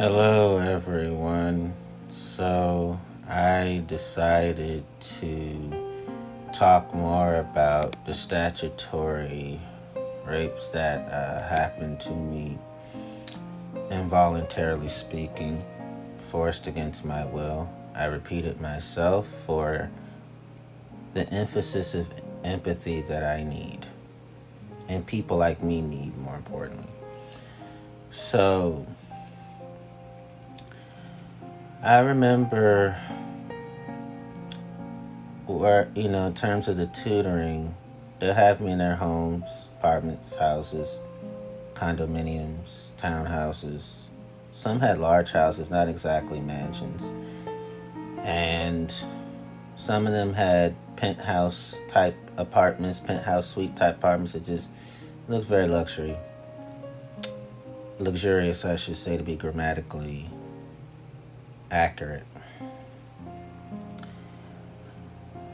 Hello, everyone. So, I decided to talk more about the statutory rapes that uh, happened to me, involuntarily speaking, forced against my will. I repeated myself for the emphasis of empathy that I need, and people like me need, more importantly. So, I remember where, you know, in terms of the tutoring, they'll have me in their homes, apartments, houses, condominiums, townhouses. Some had large houses, not exactly mansions. And some of them had penthouse type apartments, penthouse suite type apartments. It just looked very luxury. Luxurious, I should say, to be grammatically accurate.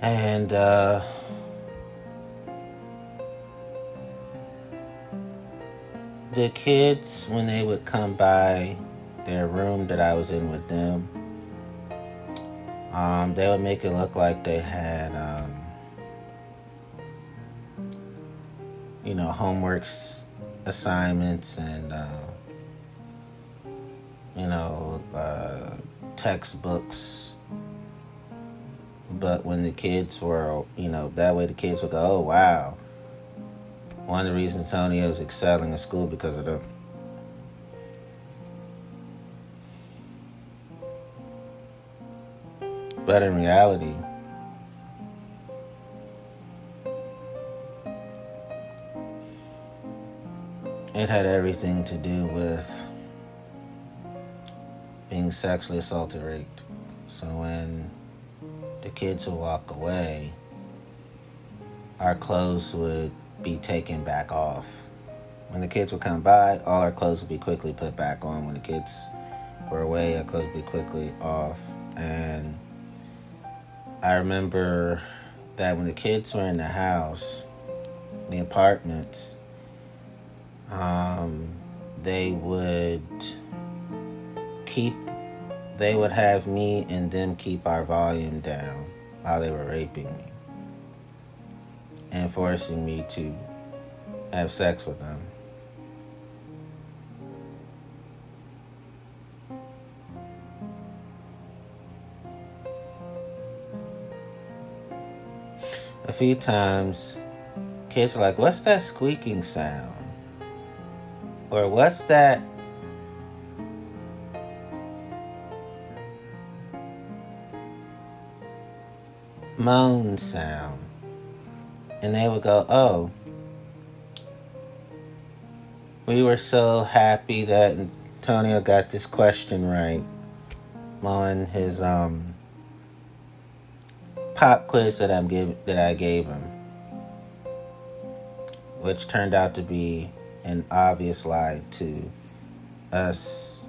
And uh, the kids, when they would come by their room that I was in with them, um, they would make it look like they had, um, you know, homework assignments and, uh, you know, uh, textbooks. But when the kids were, you know, that way the kids would go, oh, wow. One of the reasons Tony was excelling in school because of them. But in reality, it had everything to do with being sexually assaulted, raped. So when the kids would walk away, our clothes would be taken back off. When the kids would come by, all our clothes would be quickly put back on. When the kids were away, our clothes would be quickly off. And I remember that when the kids were in the house, the apartments, um, they would keep they would have me and them keep our volume down while they were raping me and forcing me to have sex with them. A few times, kids are like, What's that squeaking sound? Or what's that moan sound. And they would go, Oh, we were so happy that Antonio got this question right on his um, pop quiz that I'm give, that I gave him, which turned out to be an obvious lie to us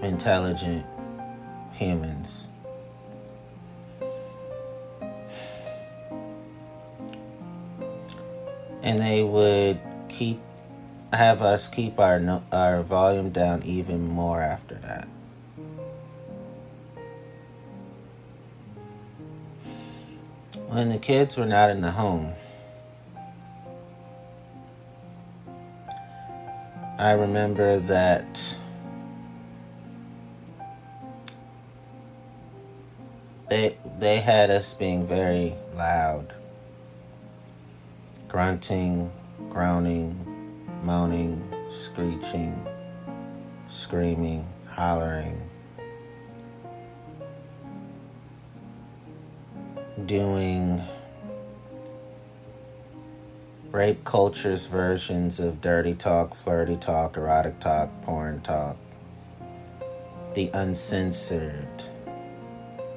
intelligent humans. And they would keep have us keep our our volume down even more after that. When the kids were not in the home, I remember that they they had us being very loud grunting, groaning, moaning, screeching, screaming, hollering, doing rape culture's versions of dirty talk, flirty talk, erotic talk, porn talk, the uncensored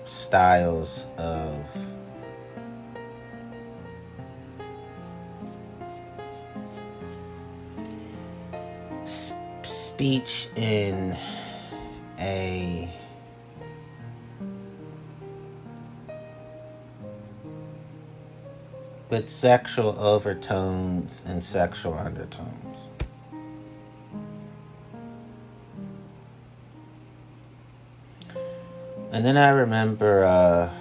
styles of speech in a with sexual overtones and sexual undertones. And then I remember uh,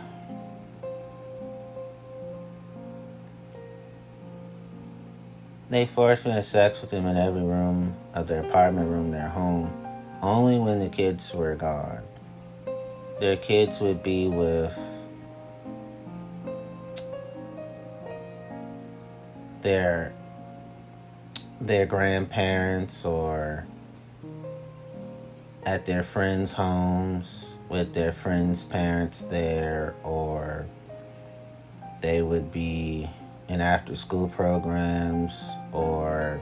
they forced me to have sex with him in every room of their apartment room, their home, only when the kids were gone. Their kids would be with their their grandparents or at their friends' homes with their friends' parents there, or they would be in after school programs, or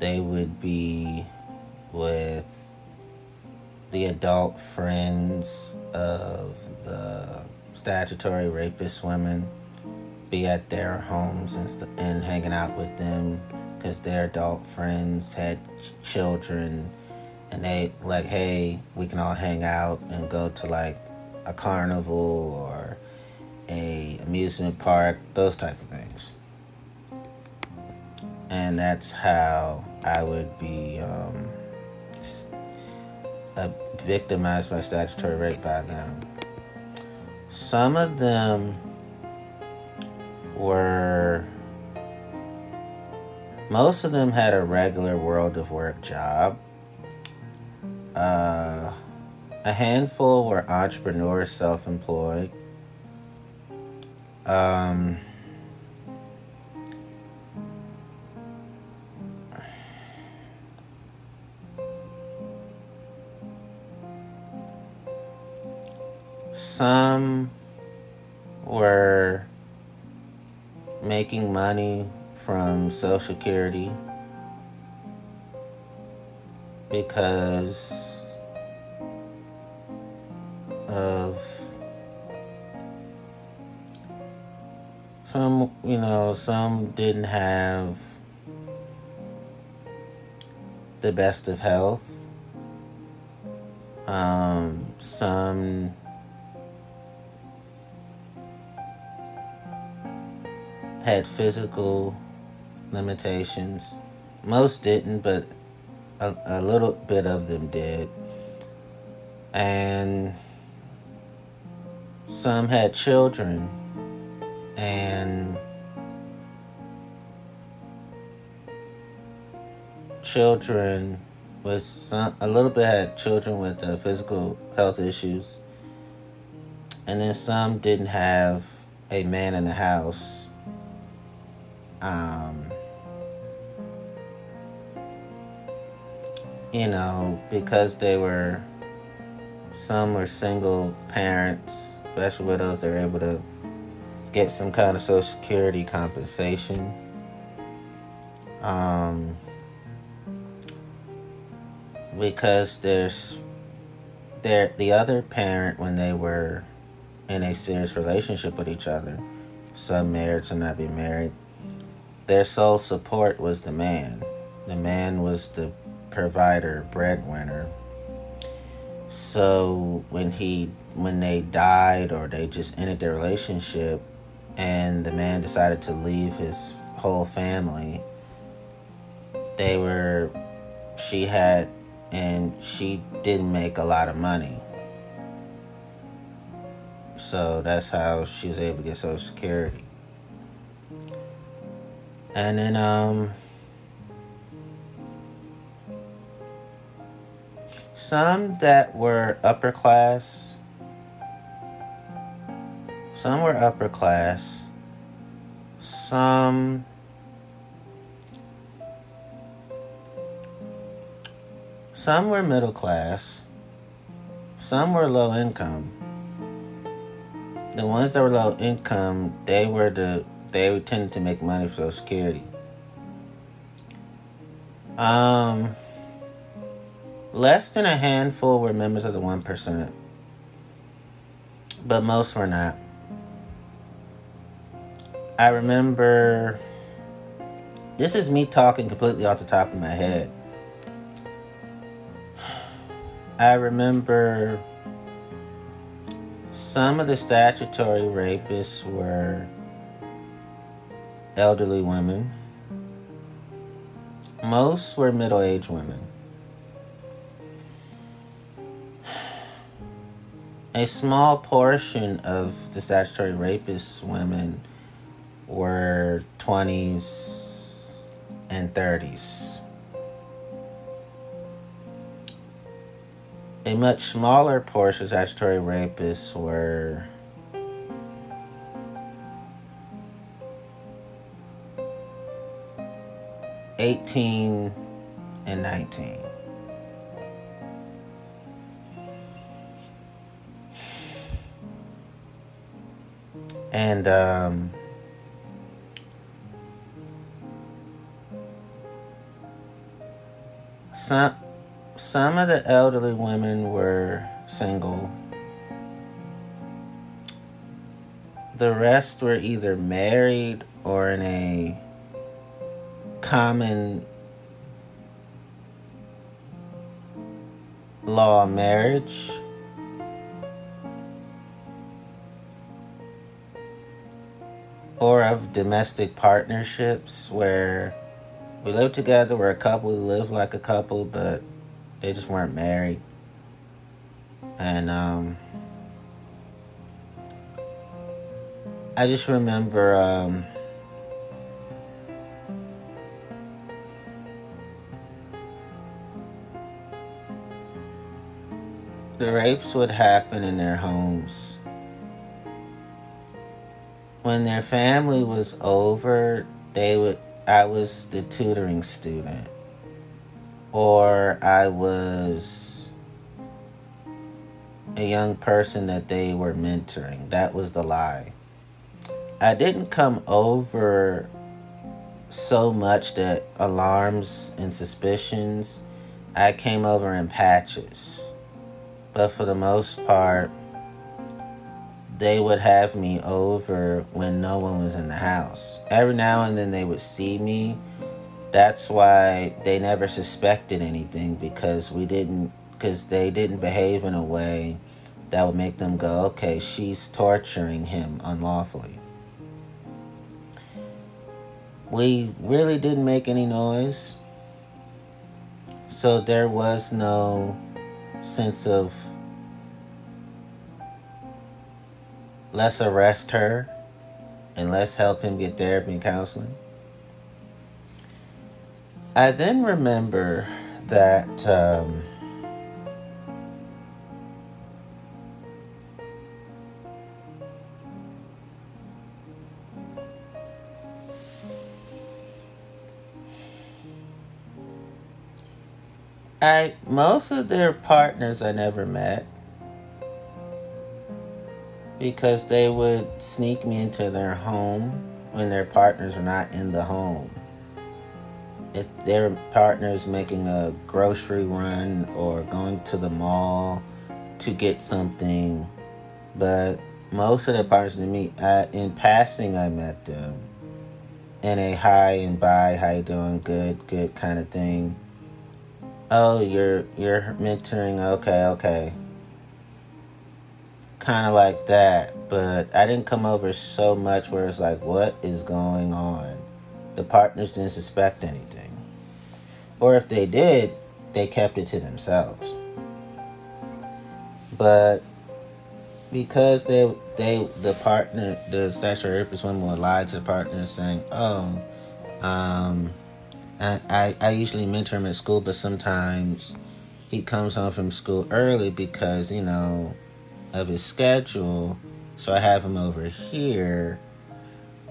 they would be with the adult friends of the statutory rapist women, be at their homes and, st- and hanging out with them because their adult friends had ch- children and they like, hey, we can all hang out and go to like a carnival or a amusement park, those type of things. And that's how I would be um, victimized by statutory rape by them. Some of them were most of them had a regular world of work job uh, a handful were entrepreneurs, self employed. Um, some were making money from Social Security because of some, you know, some didn't have the best of health. Um, some had physical limitations. Most didn't, but a, a little bit of them did. And some had children. And children with some, a little bit had children with uh, physical health issues. And then some didn't have a man in the house. Um, you know, because they were, some were single parents, special widows, they're able to get some kind of social security compensation. Um, because there's there the other parent when they were in a serious relationship with each other, some married, some not being married, their sole support was the man. The man was the provider, breadwinner. So when he when they died or they just ended their relationship and the man decided to leave his whole family, they were she had and she didn't make a lot of money. So that's how she was able to get Social Security. And then um some that were upper class. Some were upper class. Some some were middle class. Some were low income. The ones that were low income, they were the they tended to make money for Social Security. Um Less than a handful were members of the 1%, but most were not. I remember, this is me talking completely off the top of my head. I remember some of the statutory rapists were elderly women. Most were middle aged women. a small portion of the statutory rapist women were 20s and 30s. A much smaller portion of statutory rapists were eighteen and nineteen. And um, some some of the elderly women were single. The rest were either married or in a common law marriage. Or of domestic partnerships where we lived together, we're a couple, we lived like a couple, but they just weren't married. And um, I just remember um, the rapes would happen in their homes. When their family was over, they would I was the tutoring student or I was a young person that they were mentoring. That was the lie. I didn't come over so much that alarms and suspicions. I came over in patches. But for the most part, they would have me over when no one was in the house. Every now and then they would see me. That's why they never suspected anything because we didn't because they didn't behave in a way that would make them go okay she's torturing him unlawfully. We really didn't make any noise. So there was no sense of let's arrest her and let's help him get therapy and counseling. I then remember that um, I most of their partners I never met because they would sneak me into their home when their partners were not in the home if their partner's making a grocery run or going to the mall to get something, but most of the partners to me, in passing, I met them in a hi and bye, how you doing, good, good kind of thing. Oh, you're you're mentoring, okay, okay. Kind of like that, but I didn't come over so much where it's like, what is going on? The partners didn't suspect anything. Or if they did, they kept it to themselves. But because they they the partner the statutory rapist women will lie to the partner saying, "Oh, um, I, I I usually mentor him at school, but sometimes he comes home from school early because you know of his schedule, so I have him over here."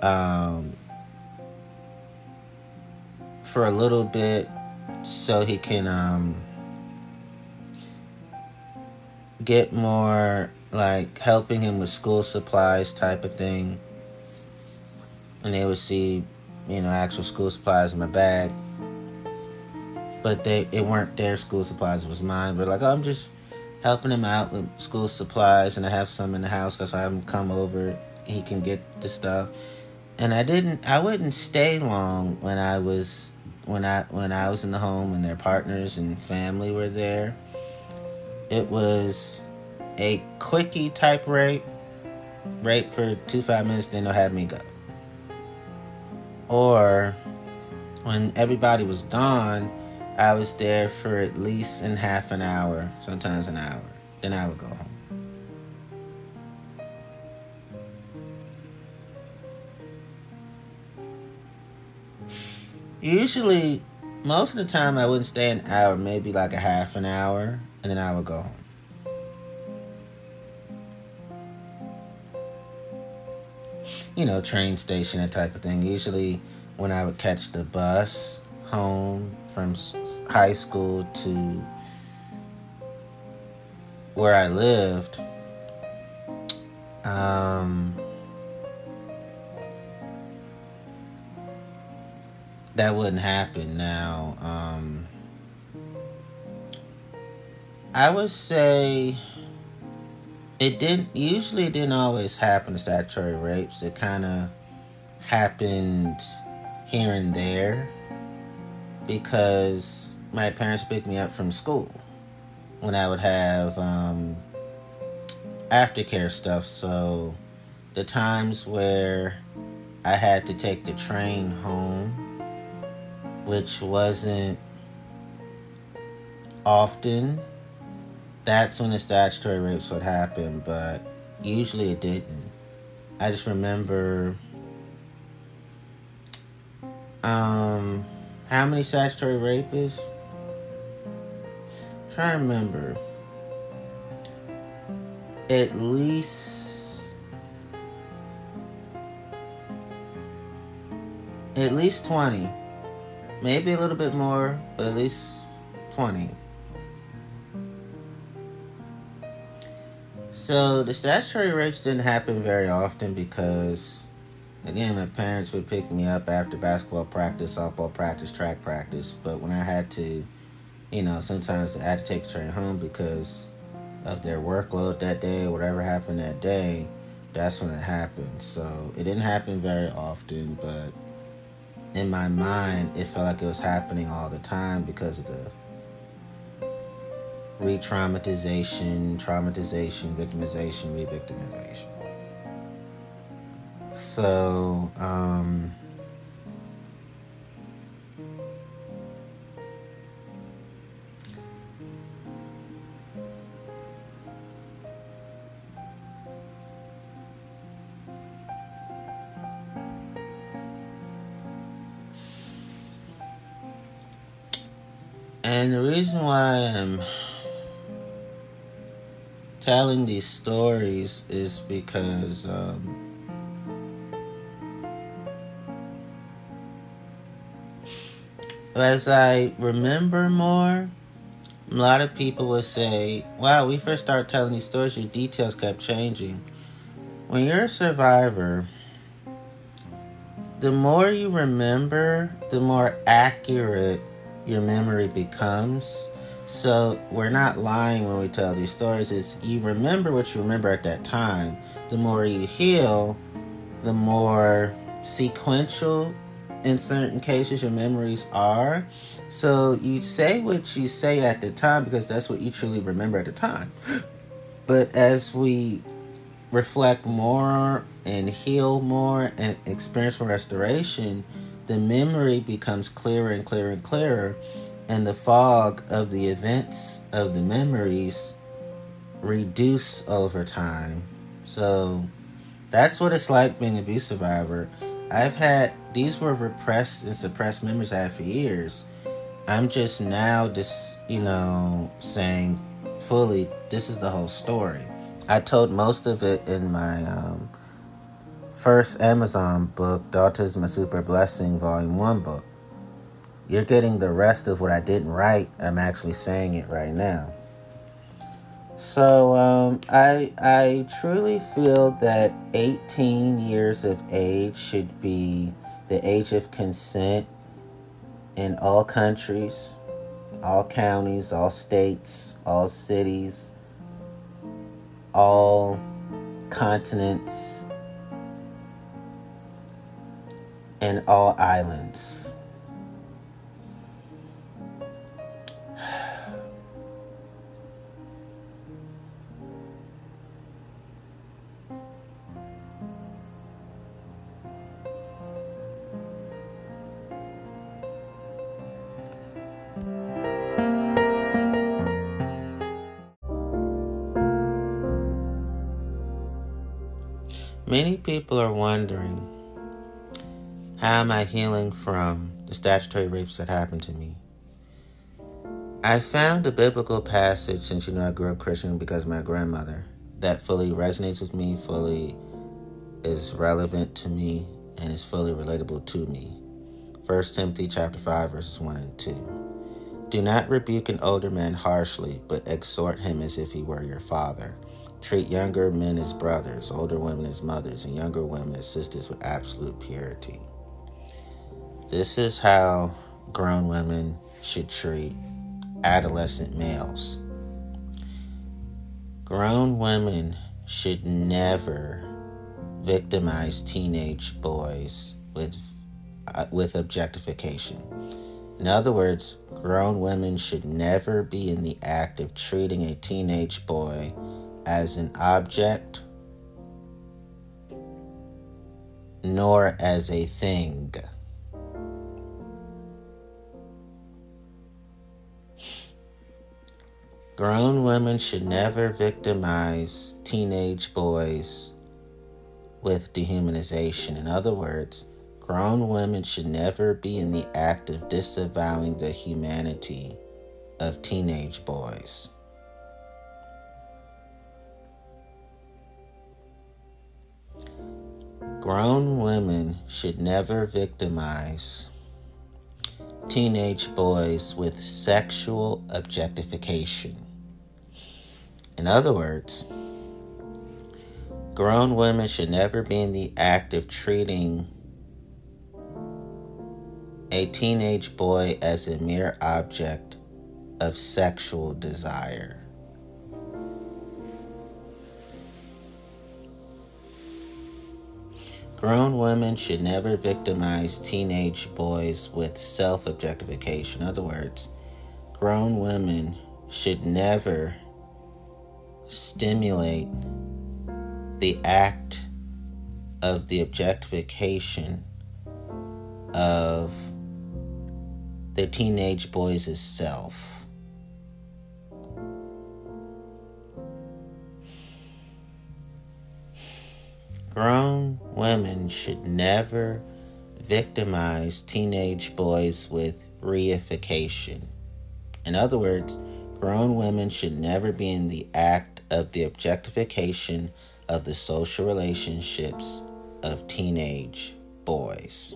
Um, for a little bit so he can um, get more like helping him with school supplies type of thing. And they would see, you know, actual school supplies in my bag. But they it weren't their school supplies, it was mine. But like, oh, I'm just helping him out with school supplies and I have some in the house, that's why I have him come over. He can get the stuff. And I didn't I wouldn't stay long when I was when I when I was in the home and their partners and family were there. It was a quickie type rape, rape for two five minutes, then they'll have me go. Or when everybody was gone, I was there for at least in half an hour, sometimes an hour. Then I would go home. Usually, most of the time, I wouldn't stay an hour, maybe like a half an hour, and then I would go home. You know, train station, that type of thing. Usually, when I would catch the bus, home from high school to where I lived, um, that wouldn't happen now. Um, I would say it didn't usually it didn't always happen to statutory rapes. It kind of happened here and there because my parents picked me up from school when I would have um, aftercare stuff. So the times where I had to take the train home which wasn't often, that's when the statutory rapes would happen, but usually it didn't. I just remember um how many statutory rapists? Trying to remember. At least at least 20 Maybe a little bit more, but at least 20. So the statutory rapes didn't happen very often because, again, my parents would pick me up after basketball practice, softball practice, track practice. But when I had to, you know, sometimes I had to take the train home because of their workload that day or whatever happened that day, that's when it happened. So it didn't happen very often, but in my mind, it felt like it was happening all the time because of the re traumatization, traumatization, victimization, re victimization. So, um, And the reason why I'm telling these stories is because um, as I remember more, a lot of people would say, Wow, we first started telling these stories, your details kept changing. When you're a survivor, the more you remember, the more accurate your memory becomes. So we're not lying when we tell these stories. Is you remember what you remember at that time. The more you heal, the more sequential in certain cases your memories are. So you say what you say at the time because that's what you truly remember at the time. But as we reflect more and heal more and experience restoration, the memory becomes clearer and clearer and clearer, and the fog of the events of the memories reduce over time. So that's what it's like being abuse survivor. I've had these were repressed and suppressed memories I had for years. I'm just now just you know saying fully this is the whole story. I told most of it in my um, first Amazon book, Autism a Super Blessing, Volume 1 book. You're getting the rest of what I didn't write. I'm actually saying it right now. So um, I I truly feel that 18 years of age should be the age of consent in all countries, all counties, all states, all cities, all continents, and all islands. Many people are wondering How am I healing from the statutory rapes that happened to me? I found a biblical passage, since you know I grew up Christian because my grandmother, that fully resonates with me, fully is relevant to me, and is fully relatable to me. 1 Timothy chapter 5 verses 1 and 2. Do not rebuke an older man harshly, but exhort him as if he were your father. Treat younger men as brothers, older women as mothers, and younger women as sisters with absolute purity. This is how grown women should treat adolescent males. Grown women should never victimize teenage boys with uh, with objectification. In other words, grown women should never be in the act of treating a teenage boy as an object nor as a thing. Grown women should never victimize teenage boys with dehumanization. In other words, grown women should never be in the act of disavowing the humanity of teenage boys. Grown women should never victimize teenage boys with sexual objectification. In other words, grown women should never be in the act of treating a teenage boy as a mere object of sexual desire. Grown women should never victimize teenage boys with self objectification. In other words, grown women should never stimulate the act of the objectification of the teenage boy's self. Grown women should never victimize teenage boys with reification. In other words, grown women should never be in the act of the objectification of the social relationships of teenage boys.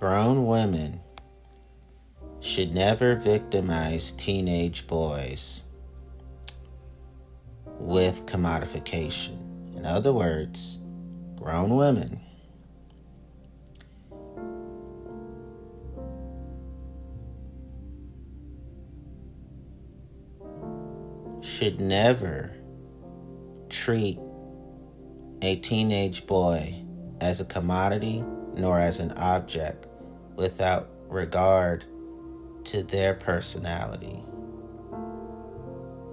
Grown women should never victimize teenage boys with commodification. In other words, grown women should never treat a teenage boy as a commodity nor as an object without regard to their personality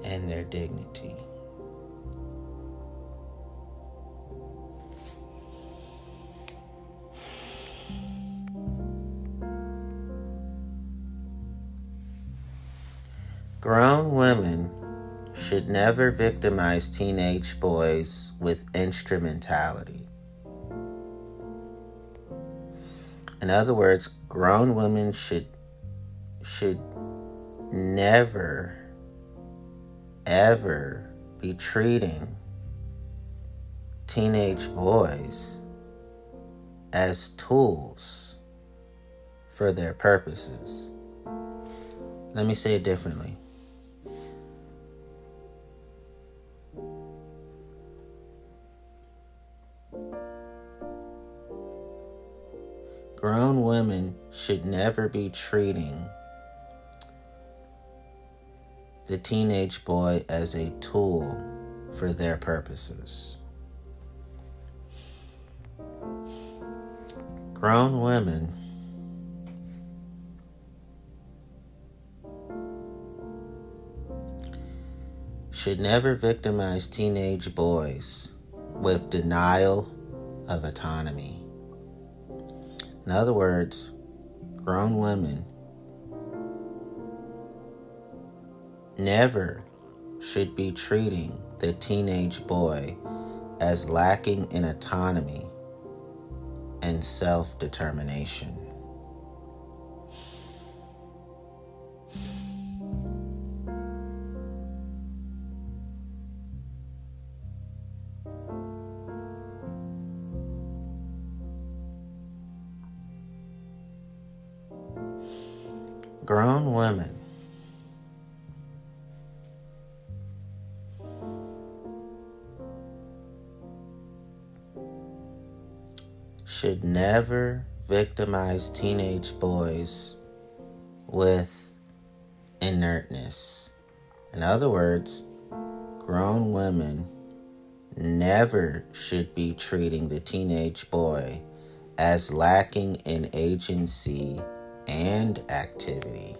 and their dignity. Grown women should never victimize teenage boys with instrumentality. In other words, grown women should should never ever be treating teenage boys as tools for their purposes. Let me say it differently. Grown women should never be treating the teenage boy as a tool for their purposes. Grown women should never victimize teenage boys with denial of autonomy. In other words, grown women never should be treating the teenage boy as lacking in autonomy and self determination. Grown women should never victimize teenage boys with inertness. In other words, grown women never should be treating the teenage boy as lacking in agency and activity.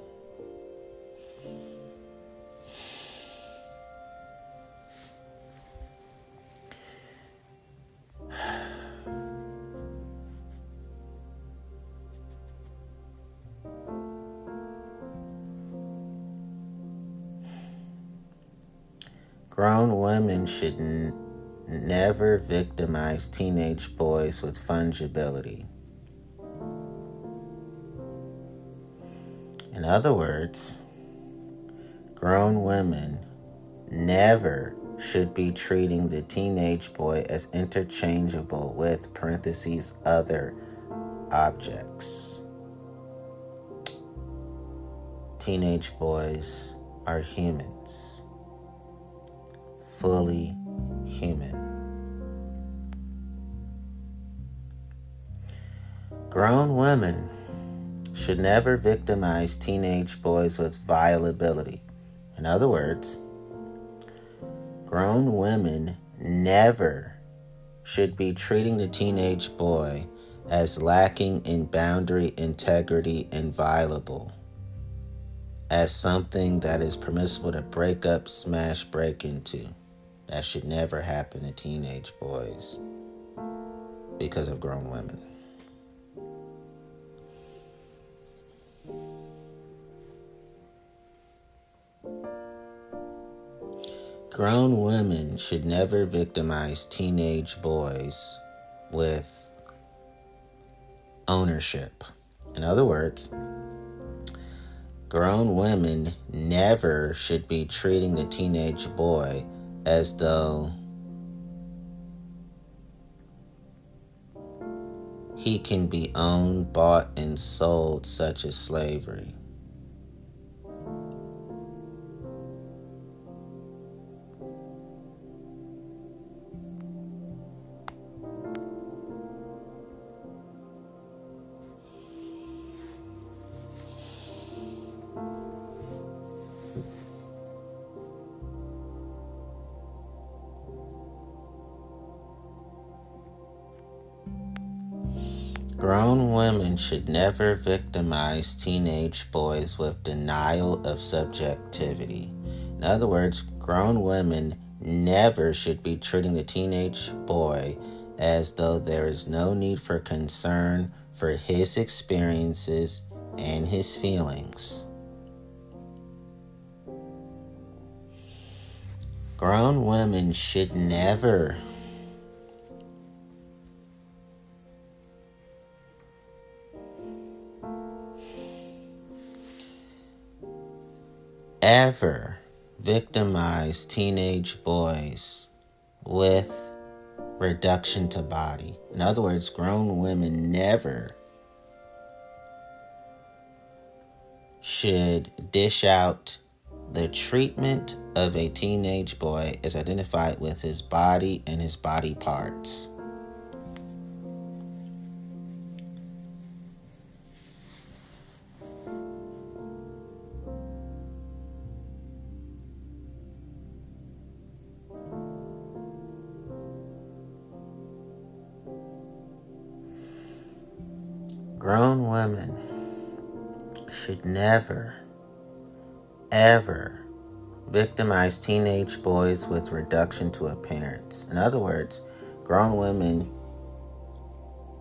Grown women should n- never victimize teenage boys with fungibility. Other words, grown women never should be treating the teenage boy as interchangeable with parentheses other objects. Teenage boys are humans fully human. Grown women should never victimize teenage boys with violability. In other words, grown women never should be treating the teenage boy as lacking in boundary, integrity, and violable as something that is permissible to break up, smash, break into. That should never happen to teenage boys because of grown women. Grown women should never victimize teenage boys with ownership. In other words, grown women never should be treating the teenage boy as though he can be owned, bought, and sold, such as slavery. Grown women should never victimize teenage boys with denial of subjectivity. In other words, grown women never should be treating the teenage boy as though there is no need for concern for his experiences and his feelings. Grown women should never ever victimize teenage boys with reduction to body. In other words, grown women never should dish out the treatment of a teenage boy as identified with his body and his body parts. Never, ever victimize teenage boys with reduction to appearance. In other words, grown women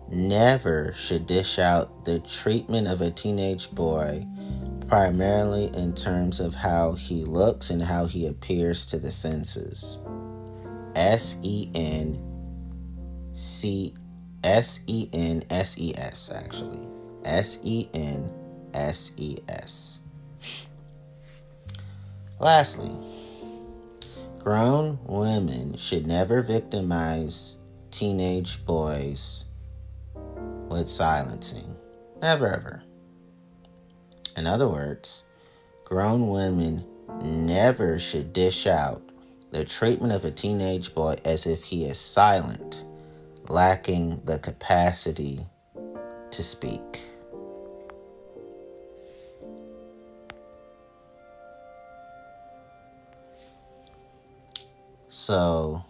never should dish out the treatment of a teenage boy primarily in terms of how he looks and how he appears to the senses. S E N C S E N S E S, actually. S E N S E S. Lastly, grown women should never victimize teenage boys with silencing. Never ever. In other words, grown women never should dish out the treatment of a teenage boy as if he is silent, lacking the capacity to speak. So,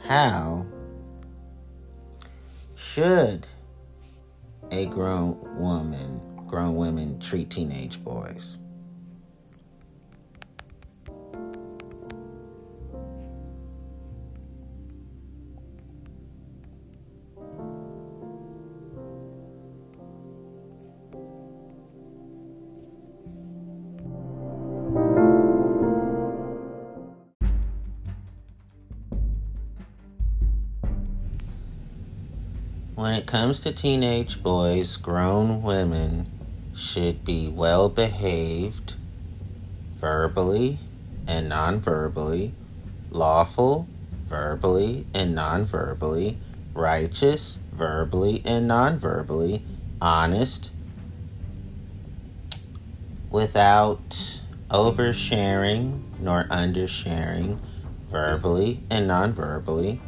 how should a grown woman grown women treat teenage boys. Comes to teenage boys, grown women should be well behaved verbally and non verbally, lawful verbally and non verbally, righteous verbally and non verbally, honest without oversharing nor undersharing verbally and non verbally,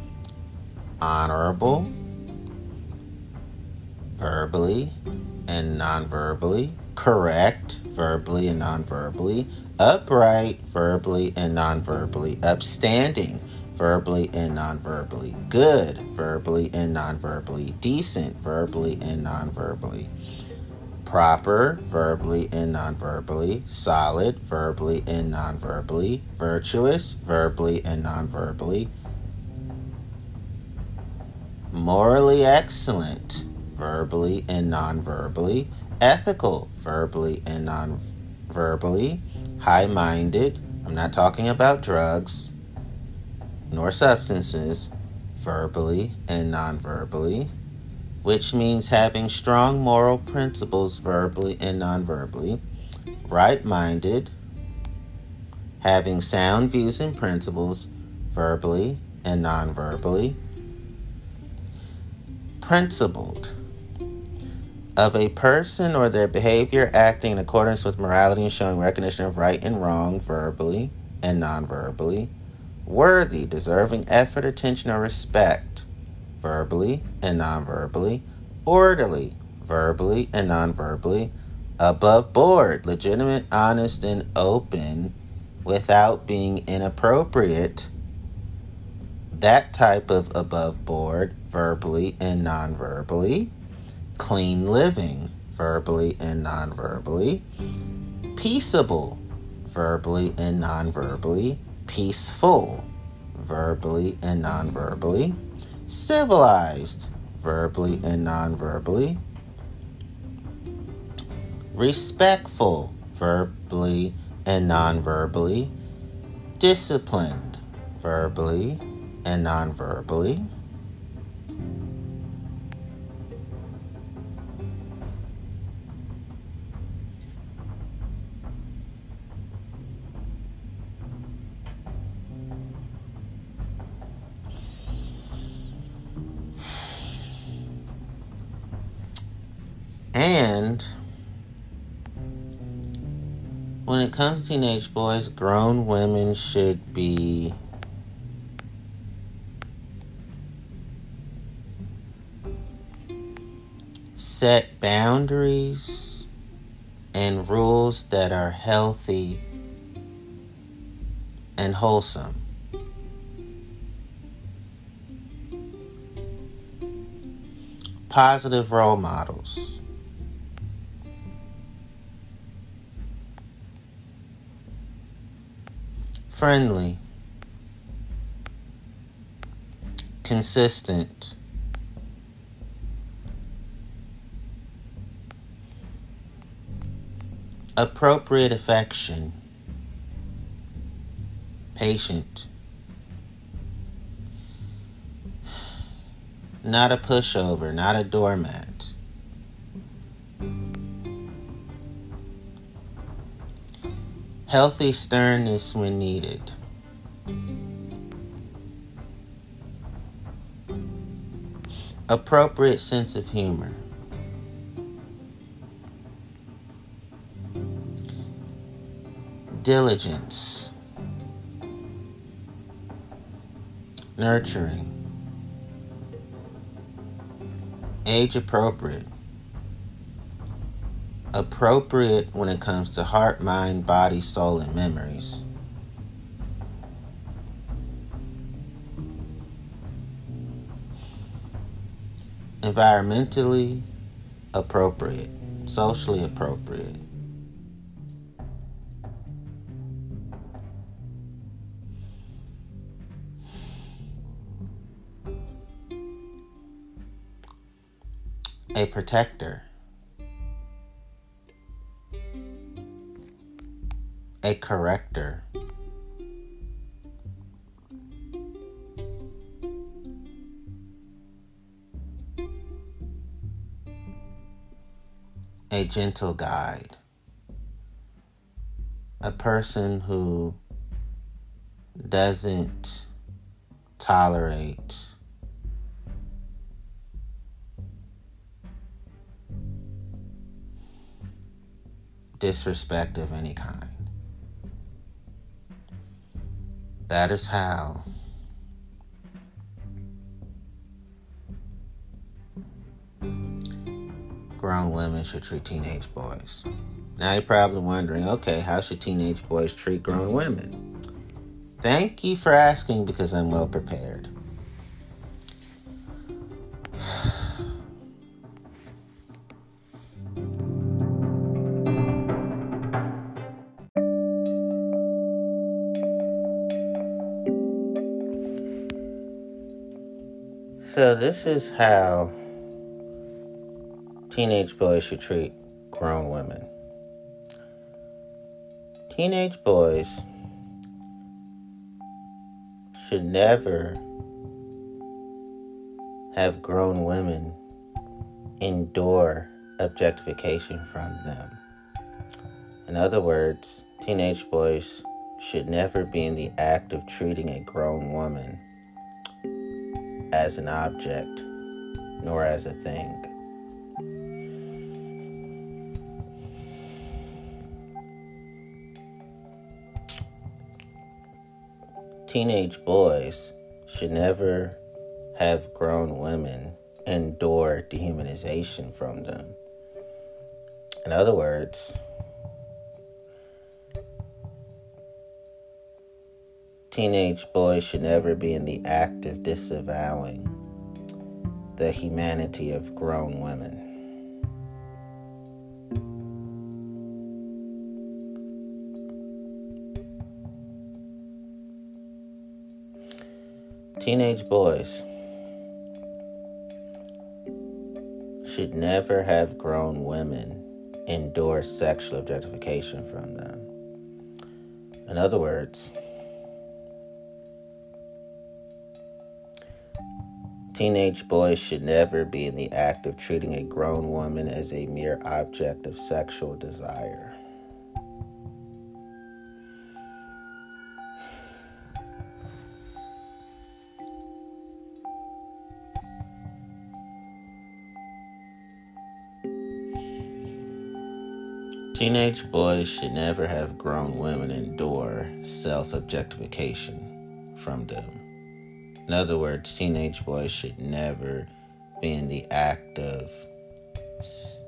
honorable verbally and non verbally, correct verbally and non verbally, upright verbally and non verbally, upstanding verbally and non verbally, good verbally and non verbally, decent verbally and non verbally, proper verbally and non verbally, solid verbally and non verbally, virtuous verbally and non verbally, morally excellent verbally and non verbally, ethical verbally and non verbally, high minded. I'm not talking about drugs nor substances, verbally and non verbally, which means having strong moral principles verbally and non verbally, right minded, having sound views and principles verbally and non verbally, principled of a person or their behavior acting in accordance with morality and showing recognition of right and wrong verbally and non verbally, worthy, deserving effort, attention, or respect verbally and non verbally, orderly verbally and non verbally, above board, legitimate, honest, and open without being inappropriate. That type of above board, verbally and non verbally clean living, verbally and non verbally, peaceable, verbally and non verbally, peaceful, verbally and non verbally, civilized, verbally and non verbally, respectful, verbally and non verbally, disciplined, verbally and non And when it comes to teenage boys, grown women should be set boundaries and rules that are healthy and wholesome. Positive role models. friendly, consistent, appropriate affection, patient, not a pushover, not a doormat. Healthy sternness when needed. Appropriate sense of humor. Diligence. Nurturing. Age appropriate. Appropriate when it comes to heart, mind, body, soul, and memories. environmentally appropriate, socially appropriate. A protector. A corrector. a gentle guide, a person who doesn't tolerate disrespect of any kind. That is how grown women should treat teenage boys. Now you're probably wondering, okay, how should teenage boys treat grown women? Thank you for asking because I'm well prepared. So, this is how teenage boys should treat grown women. Teenage boys should never have grown women endure objectification from them. In other words, teenage boys should never be in the act of treating a grown woman as an object nor as a thing. teenage boys should never have grown women endure dehumanization from them. In other words, teenage boys should never be in the act of disavowing the humanity of grown women. Teenage boys should never have grown women endorse sexual objectification from them. In other words, teenage boys should never be in the act of treating a grown woman as a mere object of sexual desire. Teenage boys should never have grown women endure self objectification from them. In other words, teenage boys should never be in the act of s-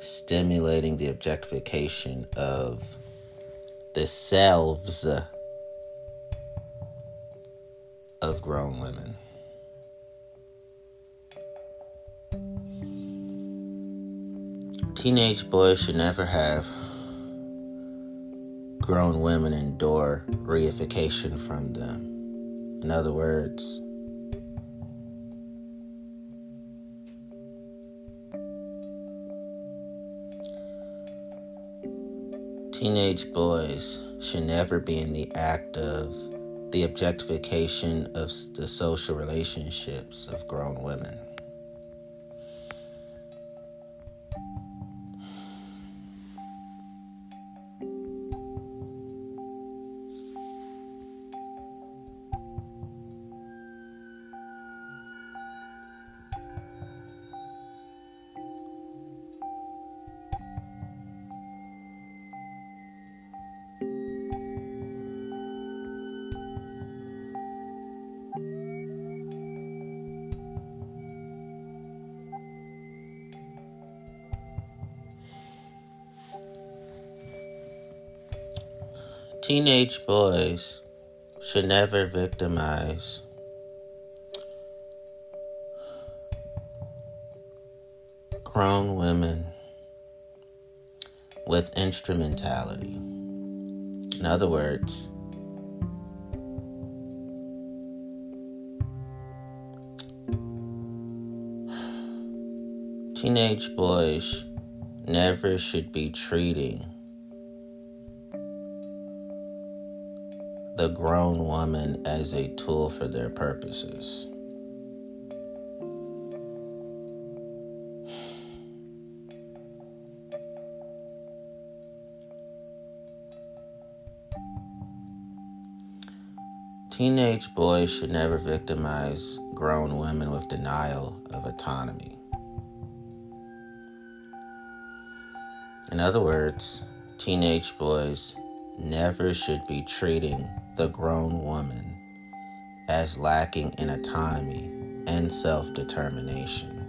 stimulating the objectification of the selves of grown women. Teenage boys should never have grown women endure reification from them. In other words, teenage boys should never be in the act of the objectification of the social relationships of grown women. Teenage boys should never victimize grown women with instrumentality. In other words, teenage boys never should be treating the grown woman as a tool for their purposes. Teenage boys should never victimize grown women with denial of autonomy. In other words, teenage boys never should be treating the grown woman as lacking in autonomy and self determination.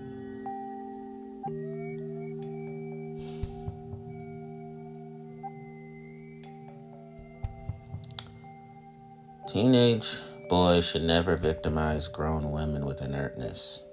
Teenage boys should never victimize grown women with inertness.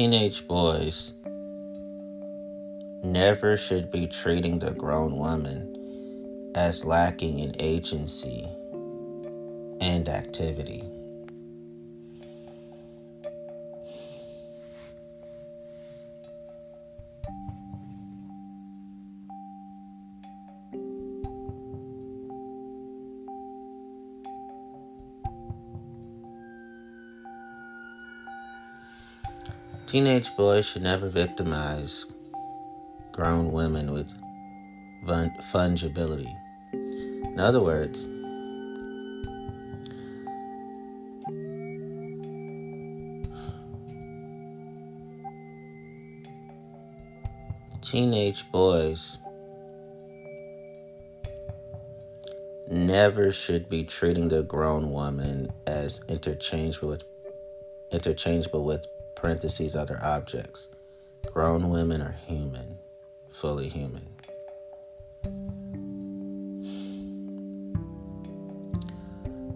Teenage boys never should be treating the grown woman as lacking in agency and activity. Teenage boys should never victimize grown women with fungibility. In other words, teenage boys never should be treating the grown woman as interchangeable with interchangeable with parentheses other objects. Grown women are human, fully human.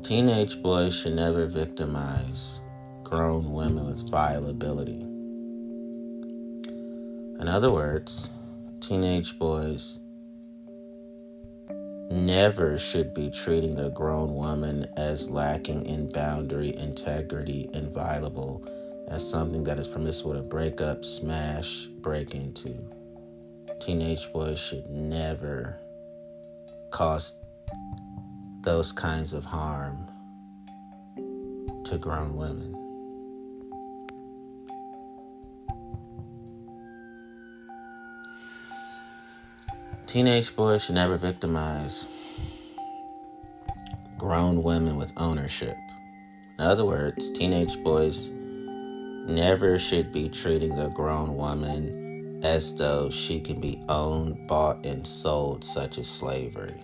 Teenage boys should never victimize grown women with violability. In other words, teenage boys never should be treating a grown woman as lacking in boundary, integrity, and violable as something that is permissible to break up, smash, break into. Teenage boys should never cause those kinds of harm to grown women. Teenage boys should never victimize grown women with ownership. In other words, teenage boys never should be treating a grown woman as though she can be owned, bought, and sold, such as slavery.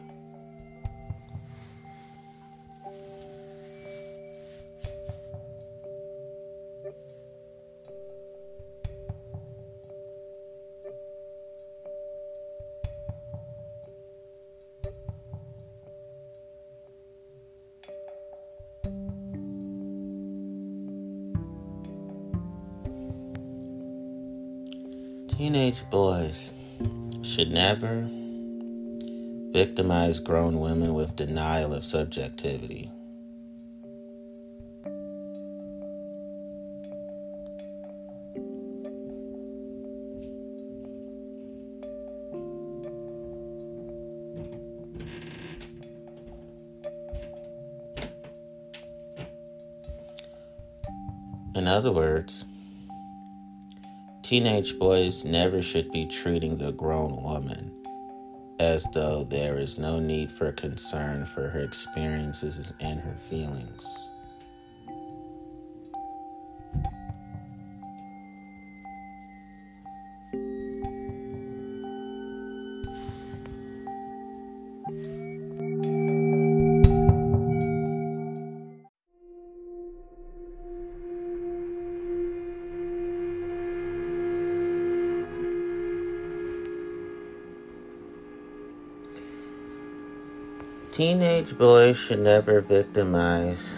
Teenage boys should never victimize grown women with denial of subjectivity. In other words, teenage boys never should be treating the grown woman as though there is no need for concern for her experiences and her feelings. Teenage boys should never victimize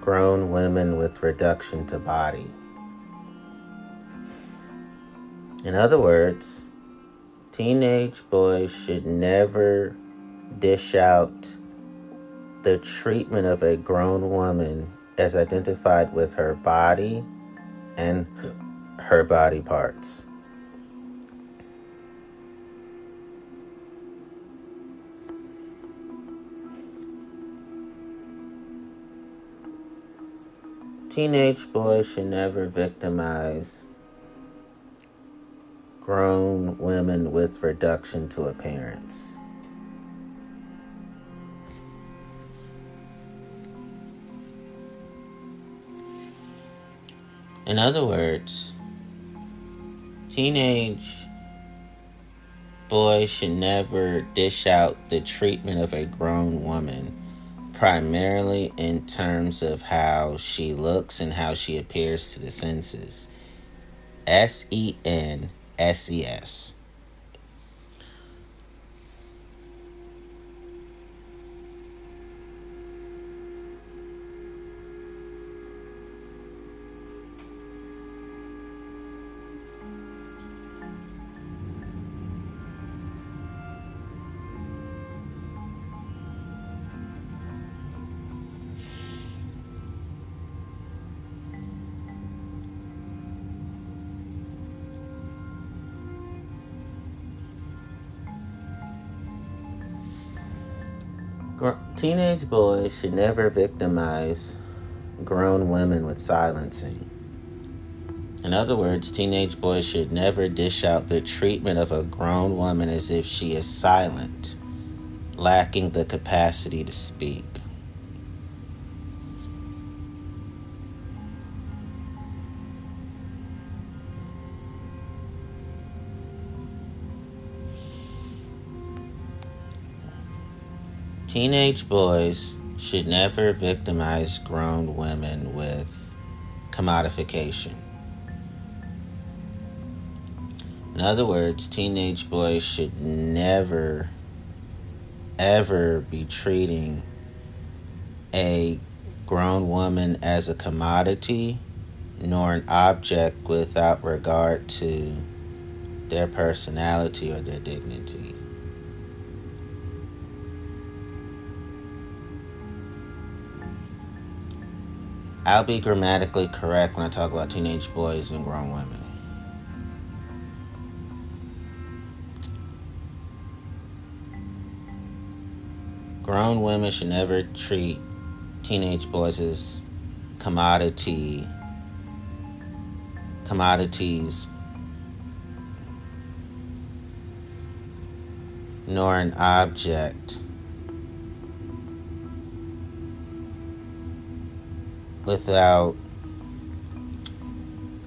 grown women with reduction to body. In other words, teenage boys should never dish out the treatment of a grown woman as identified with her body and her body parts. Teenage boys should never victimize grown women with reduction to appearance. In other words, teenage boys should never dish out the treatment of a grown woman primarily in terms of how she looks and how she appears to the senses. S E N S E S. Teenage boys should never victimize grown women with silencing. In other words, teenage boys should never dish out the treatment of a grown woman as if she is silent, lacking the capacity to speak. Teenage boys should never victimize grown women with commodification. In other words, teenage boys should never, ever be treating a grown woman as a commodity nor an object without regard to their personality or their dignity. I'll be grammatically correct when I talk about teenage boys and grown women. Grown women should never treat teenage boys as commodity commodities nor an object without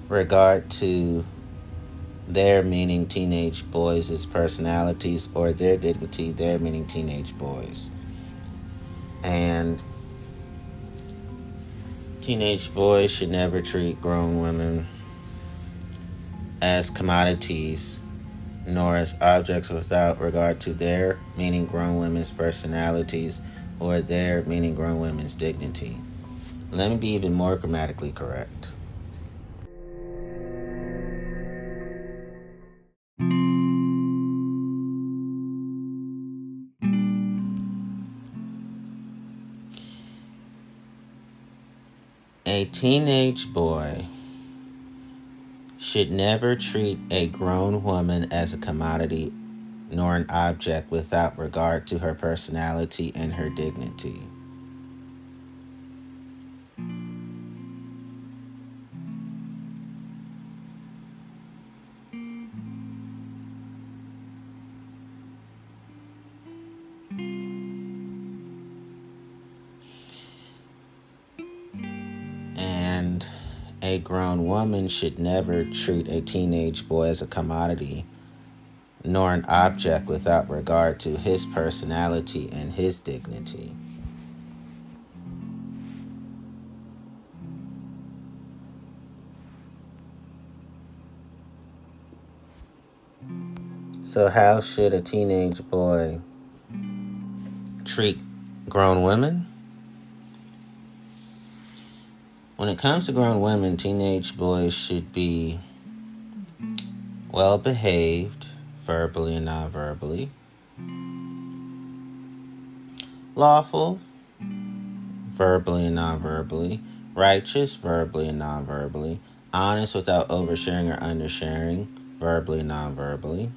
regard to their meaning teenage boys personalities or their dignity, their meaning teenage boys. And teenage boys should never treat grown women as commodities nor as objects without regard to their meaning grown women's personalities or their meaning grown women's dignity. Let me be even more grammatically correct. A teenage boy should never treat a grown woman as a commodity nor an object without regard to her personality and her dignity. Grown woman should never treat a teenage boy as a commodity nor an object without regard to his personality and his dignity. So, how should a teenage boy treat grown women? When it comes to grown women, teenage boys should be well behaved, verbally and non verbally, lawful, verbally and non verbally, righteous, verbally and non verbally, honest without oversharing or undersharing, verbally and non verbally,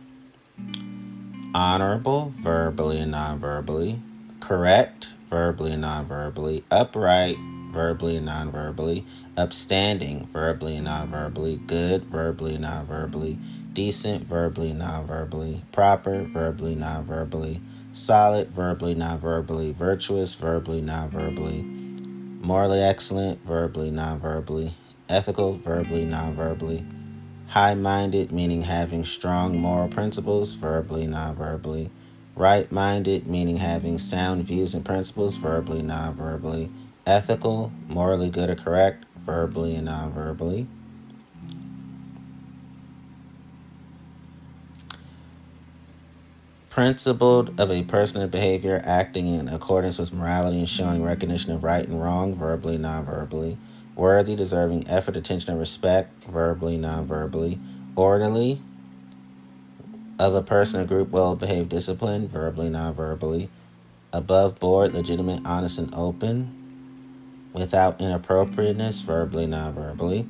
honorable, verbally and non verbally, correct, verbally and non verbally, upright, verbally and non-verbally, upstanding, verbally and non-verbally, good, verbally and non-verbally, decent, verbally and non-verbally, proper, verbally and non-verbally, solid, verbally and non-verbally, virtuous, verbally and non-verbally, morally excellent, verbally and non-verbally, ethical, verbally and non-verbally, high-minded, meaning having strong moral principles, verbally and non-verbally, right-minded, meaning having sound views and principles, verbally non-verbally, ethical, morally good or correct, verbally and non verbally. Principled of a personal behavior, acting in accordance with morality and showing recognition of right and wrong, verbally, non verbally. Worthy, deserving effort, attention, and respect, verbally, non verbally. Orderly, of a person or group, well behaved, disciplined, verbally, non verbally. Above board, legitimate, honest, and open, without inappropriateness, verbally, non verbally.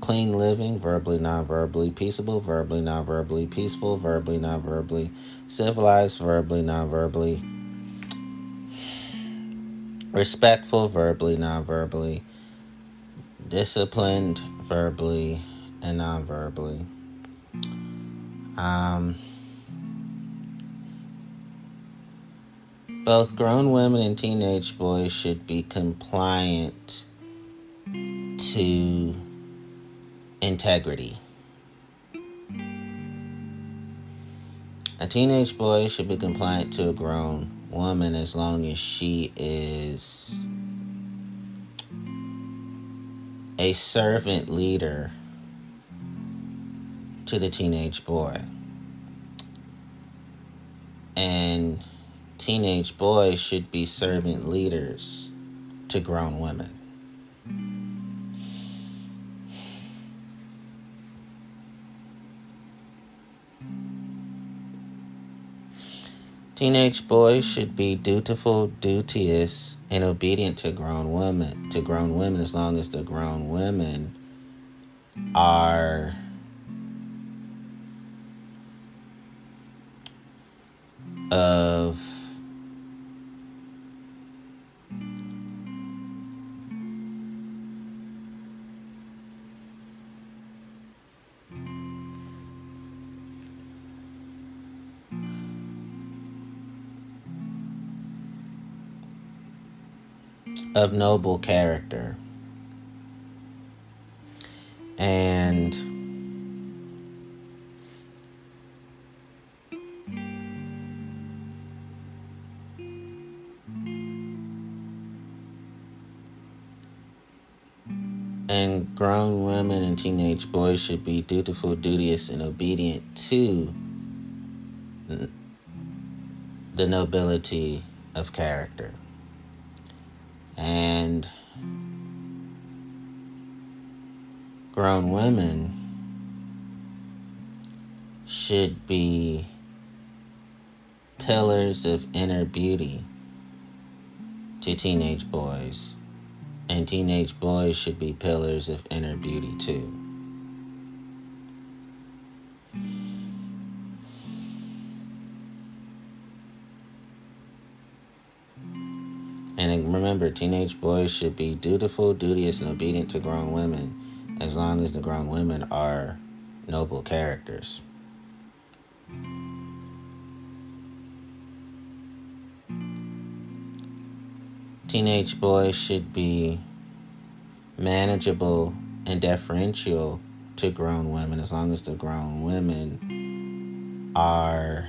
Clean living, verbally, non verbally. Peaceable, verbally, non verbally. Peaceful, verbally, non verbally. Civilized, verbally, non verbally. Respectful, verbally, non verbally. Disciplined, verbally, and non verbally. Um, Both grown women and teenage boys should be compliant to integrity. A teenage boy should be compliant to a grown woman as long as she is a servant leader to the teenage boy. And teenage boys should be servant leaders to grown women. Teenage boys should be dutiful, duteous, and obedient to grown women. To grown women, as long as the grown women are of of noble character. And and grown women and teenage boys should be dutiful, duteous, and obedient to the nobility of character. And grown women should be pillars of inner beauty to teenage boys And teenage boys should be pillars of inner beauty too. And remember, teenage boys should be dutiful, duteous, and obedient to grown women as long as the grown women are noble characters. Teenage boys should be manageable and deferential to grown women as long as the grown women are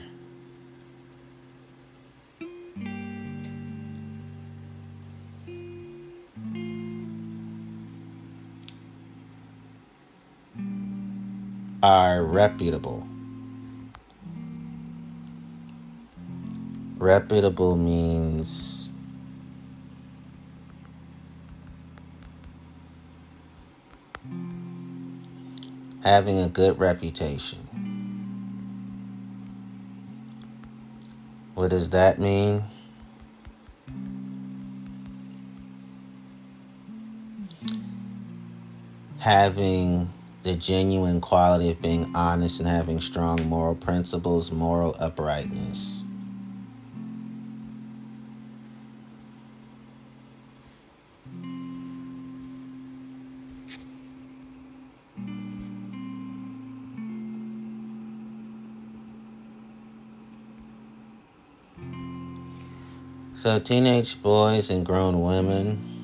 are reputable. Reputable means having a good reputation. What does that mean? Having the genuine quality of being honest and having strong moral principles, moral uprightness. So, teenage boys and grown women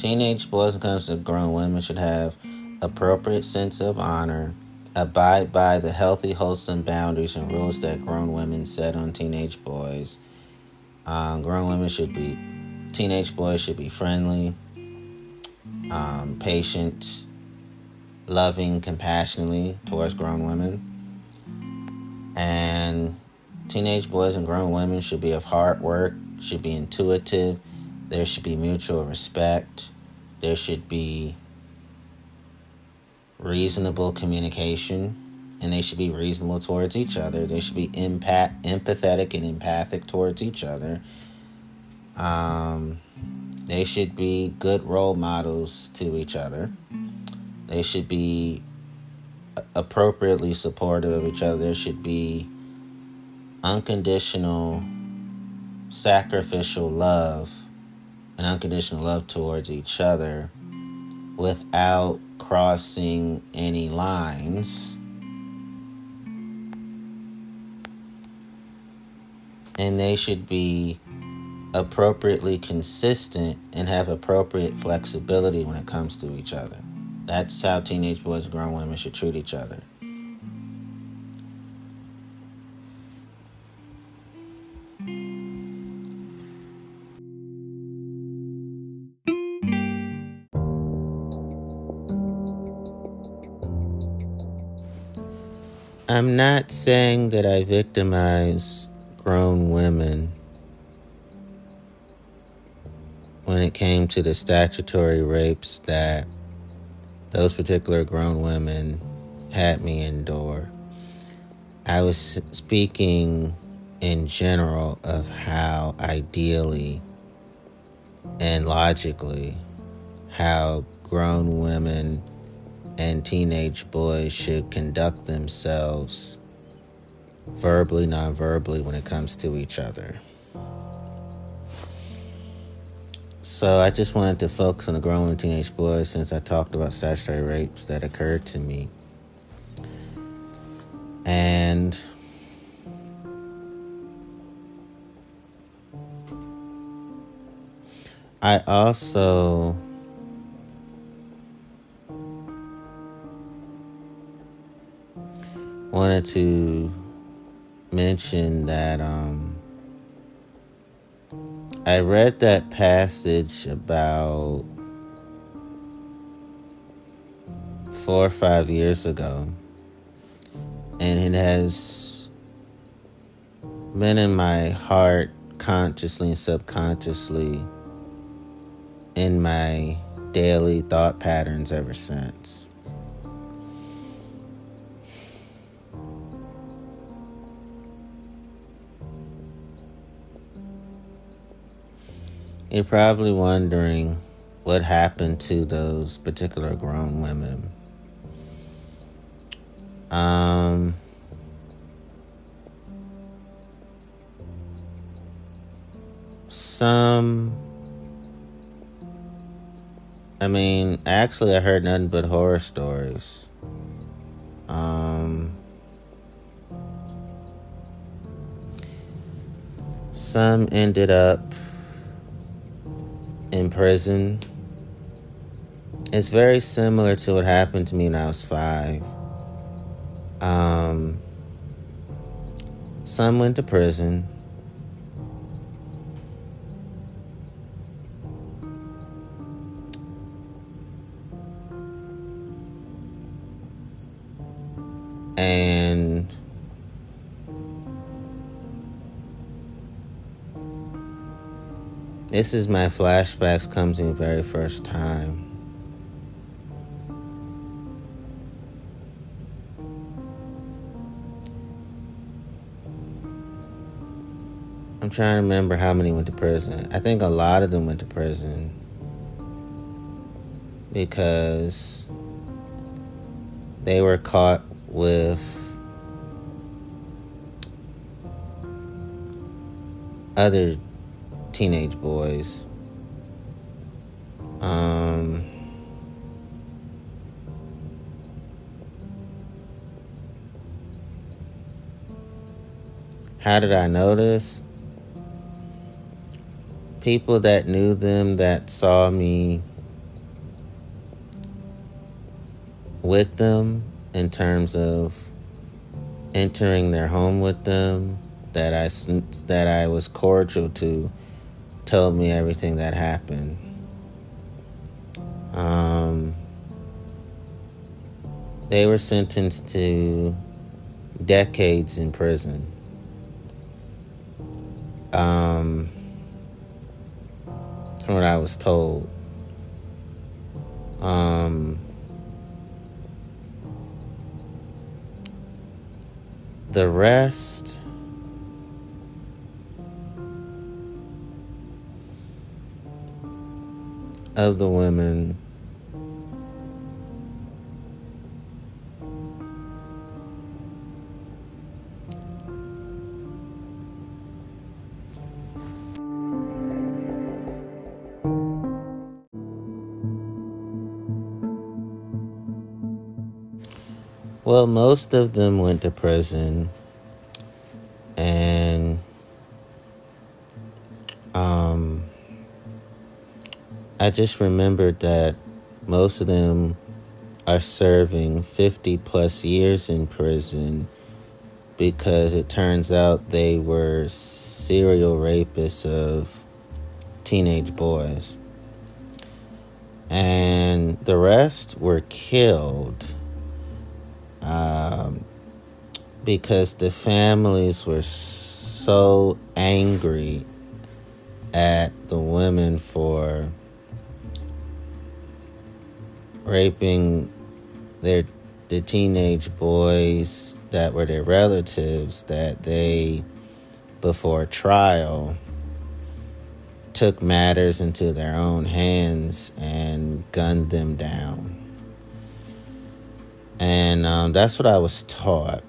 Teenage boys and comes to grown women should have appropriate sense of honor, abide by the healthy, wholesome boundaries and rules that grown women set on teenage boys. Um, grown women should be, teenage boys should be friendly, um, patient, loving, compassionately towards grown women. And teenage boys and grown women should be of hard work, should be intuitive, there should be mutual respect. There should be reasonable communication. And they should be reasonable towards each other. They should be empath- empathetic and empathic towards each other. Um, they should be good role models to each other. They should be appropriately supportive of each other. There should be unconditional, sacrificial love and unconditional love towards each other without crossing any lines. And they should be appropriately consistent and have appropriate flexibility when it comes to each other. That's how teenage boys and grown women should treat each other. I'm not saying that I victimize grown women when it came to the statutory rapes that those particular grown women had me endure. I was speaking in general of how ideally and logically how grown women and teenage boys should conduct themselves verbally, non verbally, when it comes to each other. So I just wanted to focus on the growing teenage boys since I talked about statutory rapes that occurred to me. And I also wanted to mention that um, I read that passage about four or five years ago, and it has been in my heart consciously and subconsciously in my daily thought patterns ever since. You're probably wondering what happened to those particular grown women. Um, some, I mean, actually, I heard nothing but horror stories. Um, some ended up in prison. It's very similar to what happened to me when I was five. Um, some went to prison. And this is my flashbacks comes in very first time. I'm trying to remember how many went to prison. I think a lot of them went to prison because they were caught with other teenage boys. Um, how did I notice? people that knew them that saw me with them in terms of entering their home with them that I that I was cordial to told me everything that happened. Um, they were sentenced to decades in prison. Um, from what I was told. Um, the rest. Of the women. Well, most of them went to prison, I just remembered that most of them are serving 50 plus years in prison because it turns out they were serial rapists of teenage boys. And the rest were killed um, because the families were so angry at the women for raping their the teenage boys that were their relatives that they before trial took matters into their own hands and gunned them down and um, that's what I was taught.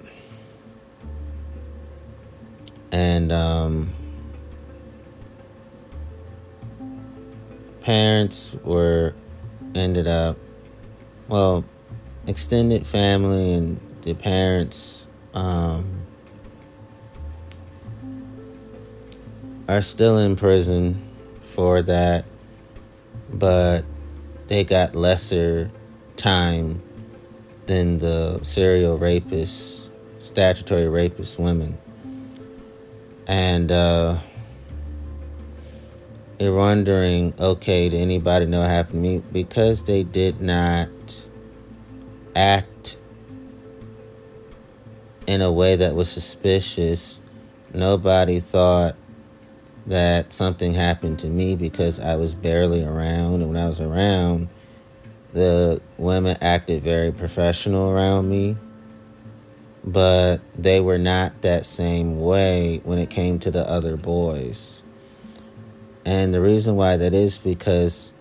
And um, parents were ended up, well, extended family and the parents um, are still in prison for that, but they got lesser time than the serial rapist, statutory rapist women. And uh, you're wondering, okay, did anybody know what happened to me? Because they did not act in a way that was suspicious, nobody thought that something happened to me because I was barely around. And when I was around, the women acted very professional around me, but they were not that same way when it came to the other boys. And the reason why that is because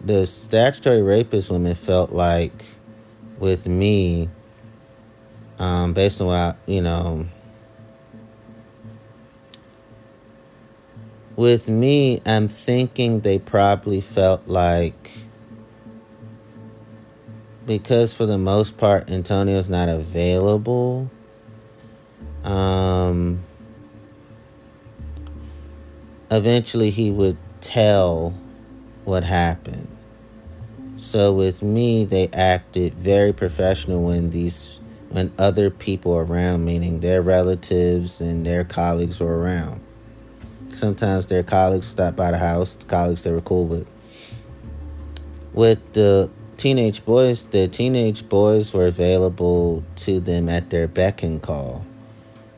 the statutory rapist women felt like with me, um, based on what I, you know, with me, I'm thinking they probably felt like because for the most part Antonio's not available. Um, eventually he would tell what happened. So with me, they acted very professional when these when other people around, meaning their relatives and their colleagues were around. Sometimes their colleagues stopped by the house, the colleagues they were cool with. With the teenage boys, the teenage boys were available to them at their beck and call.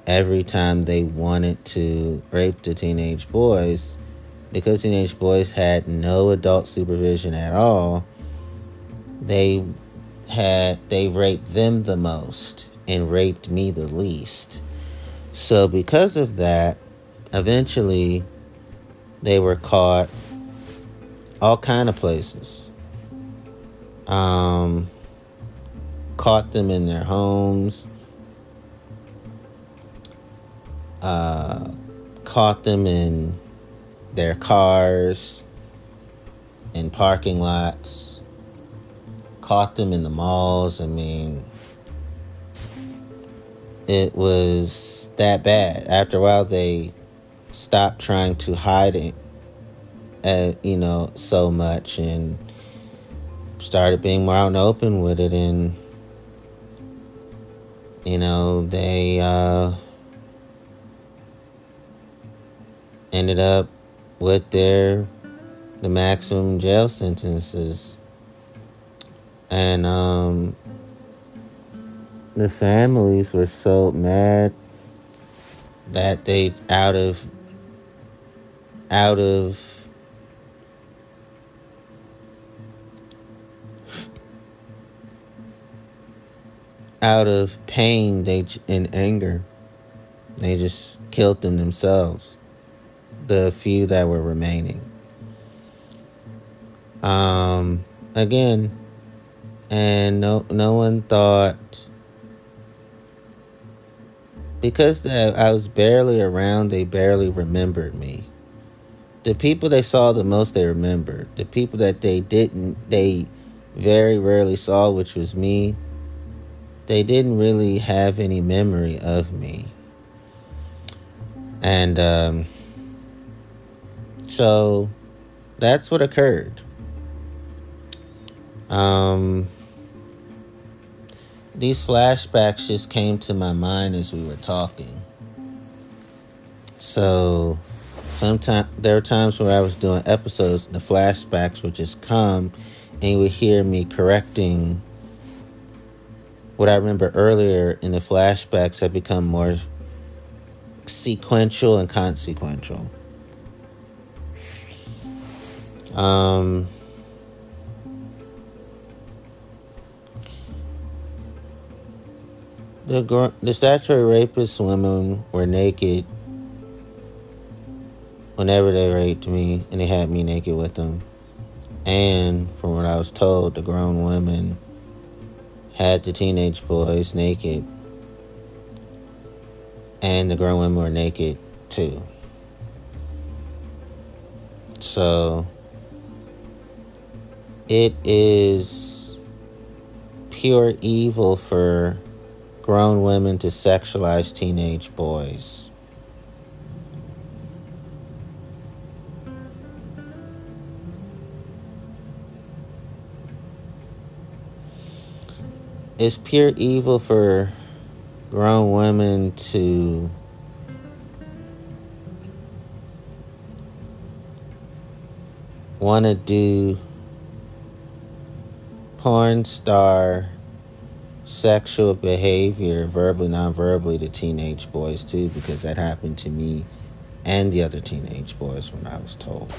Every time they wanted to rape the teenage boys, because teenage boys had no adult supervision at all, they had they raped them the most and raped me the least. So because of that, eventually they were caught all kind of places. Um, caught them in their homes, uh, caught them in their cars, in parking lots, caught them in the malls. I mean, it was that bad. After a while, they stopped trying to hide it, uh, you know, so much and started being more out and open with it and you know they uh, ended up with their the maximum jail sentences and um, the families were so mad that they out of out of out of pain they in anger they just killed them themselves the few that were remaining. Um again and no no one thought because I was barely around they barely remembered me the people they saw the most they remembered the people that they didn't they very rarely saw which was me they didn't really have any memory of me. And um, so that's what occurred. Um, these flashbacks just came to my mind as we were talking. So sometimes there are times where I was doing episodes, the flashbacks would just come and you would hear me correcting what I remember earlier in the flashbacks had become more sequential and consequential. Um, the the statutory rapist women were naked whenever they raped me, and they had me naked with them. And from what I was told, the grown women had the teenage boys naked, and the grown women were naked too. So it is pure evil for grown women to sexualize teenage boys. it's pure evil for grown women to want to do porn star sexual behavior verbally non-verbally to teenage boys too because that happened to me and the other teenage boys when I was told.